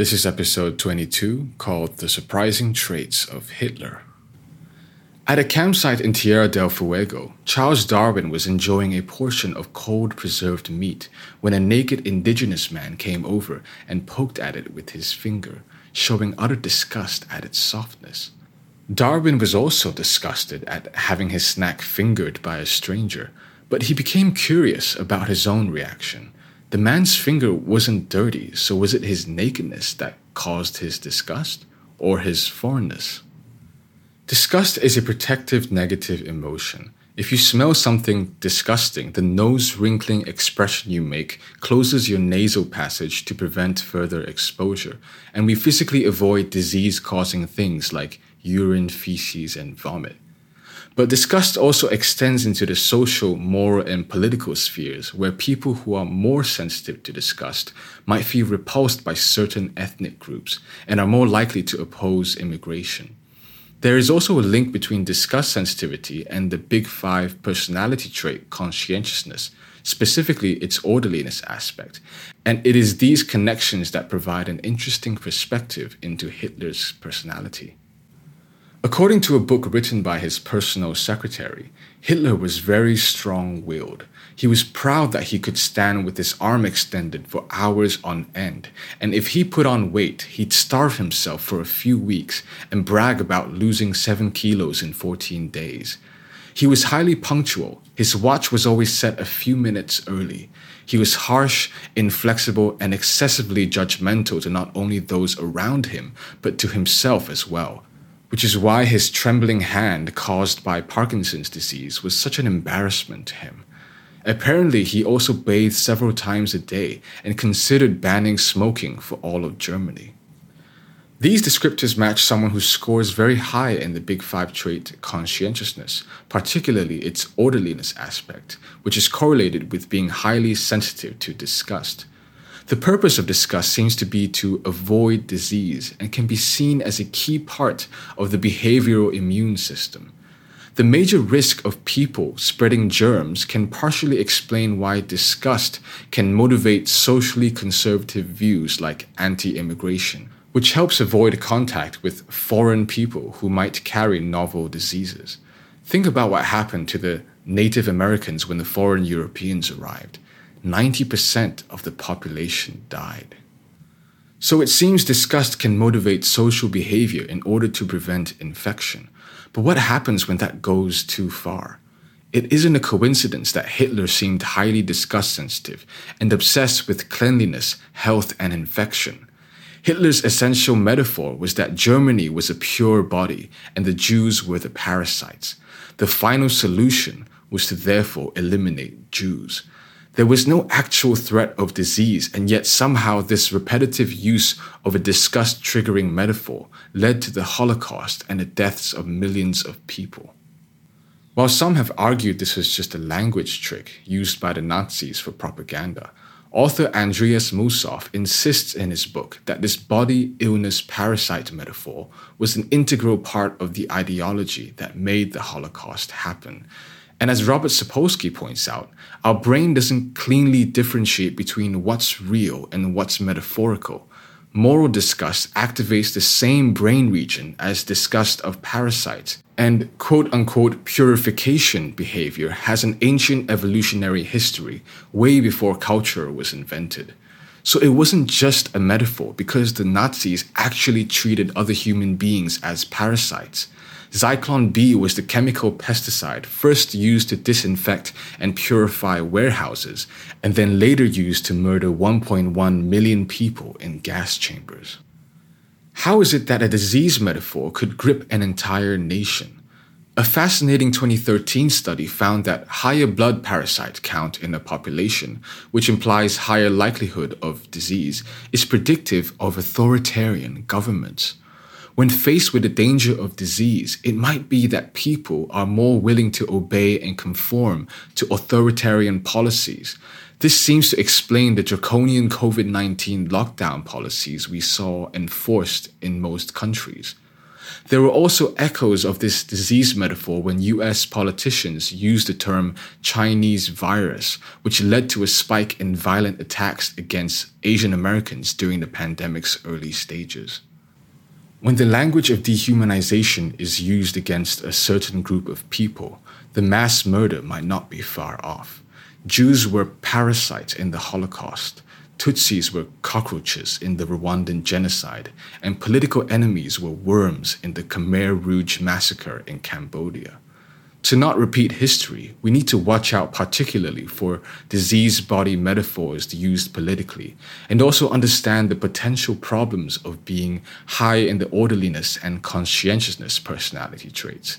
This is episode 22 called The Surprising Traits of Hitler. At a campsite in Tierra del Fuego, Charles Darwin was enjoying a portion of cold preserved meat when a naked indigenous man came over and poked at it with his finger, showing utter disgust at its softness. Darwin was also disgusted at having his snack fingered by a stranger, but he became curious about his own reaction. The man's finger wasn't dirty, so was it his nakedness that caused his disgust or his foreignness? Disgust is a protective negative emotion. If you smell something disgusting, the nose wrinkling expression you make closes your nasal passage to prevent further exposure, and we physically avoid disease causing things like urine, feces, and vomit. But disgust also extends into the social, moral, and political spheres, where people who are more sensitive to disgust might feel repulsed by certain ethnic groups and are more likely to oppose immigration. There is also a link between disgust sensitivity and the Big Five personality trait conscientiousness, specifically its orderliness aspect, and it is these connections that provide an interesting perspective into Hitler's personality. According to a book written by his personal secretary, Hitler was very strong willed. He was proud that he could stand with his arm extended for hours on end, and if he put on weight, he'd starve himself for a few weeks and brag about losing 7 kilos in 14 days. He was highly punctual. His watch was always set a few minutes early. He was harsh, inflexible, and excessively judgmental to not only those around him, but to himself as well which is why his trembling hand caused by Parkinson's disease was such an embarrassment to him. Apparently, he also bathed several times a day and considered banning smoking for all of Germany. These descriptors match someone who scores very high in the Big Five trait conscientiousness, particularly its orderliness aspect, which is correlated with being highly sensitive to disgust. The purpose of disgust seems to be to avoid disease and can be seen as a key part of the behavioral immune system. The major risk of people spreading germs can partially explain why disgust can motivate socially conservative views like anti immigration, which helps avoid contact with foreign people who might carry novel diseases. Think about what happened to the Native Americans when the foreign Europeans arrived. 90% of the population died. So it seems disgust can motivate social behavior in order to prevent infection. But what happens when that goes too far? It isn't a coincidence that Hitler seemed highly disgust sensitive and obsessed with cleanliness, health, and infection. Hitler's essential metaphor was that Germany was a pure body and the Jews were the parasites. The final solution was to therefore eliminate Jews. There was no actual threat of disease, and yet somehow this repetitive use of a disgust triggering metaphor led to the Holocaust and the deaths of millions of people. While some have argued this was just a language trick used by the Nazis for propaganda, author Andreas Musolff insists in his book that this body illness parasite metaphor was an integral part of the ideology that made the Holocaust happen and as Robert Sapolsky points out, our brain doesn't cleanly differentiate between what's real and what's metaphorical. Moral disgust activates the same brain region as disgust of parasites, and quote unquote purification behavior has an ancient evolutionary history way before culture was invented. So it wasn't just a metaphor because the Nazis actually treated other human beings as parasites. Zyklon B was the chemical pesticide first used to disinfect and purify warehouses, and then later used to murder 1.1 million people in gas chambers. How is it that a disease metaphor could grip an entire nation? A fascinating 2013 study found that higher blood parasite count in a population, which implies higher likelihood of disease, is predictive of authoritarian governments. When faced with the danger of disease, it might be that people are more willing to obey and conform to authoritarian policies. This seems to explain the draconian COVID 19 lockdown policies we saw enforced in most countries. There were also echoes of this disease metaphor when US politicians used the term Chinese virus, which led to a spike in violent attacks against Asian Americans during the pandemic's early stages. When the language of dehumanization is used against a certain group of people, the mass murder might not be far off. Jews were parasites in the Holocaust. Tutsis were cockroaches in the Rwandan genocide, and political enemies were worms in the Khmer Rouge massacre in Cambodia. To not repeat history, we need to watch out particularly for disease body metaphors used politically, and also understand the potential problems of being high in the orderliness and conscientiousness personality traits.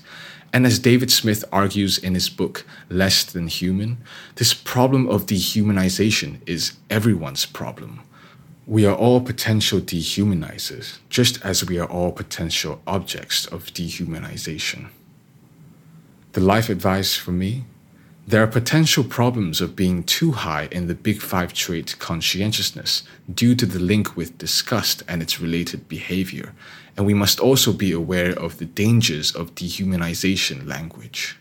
And as David Smith argues in his book, Less Than Human, this problem of dehumanization is everyone's problem. We are all potential dehumanizers, just as we are all potential objects of dehumanization. The life advice for me there are potential problems of being too high in the Big Five trait conscientiousness due to the link with disgust and its related behavior, and we must also be aware of the dangers of dehumanization language.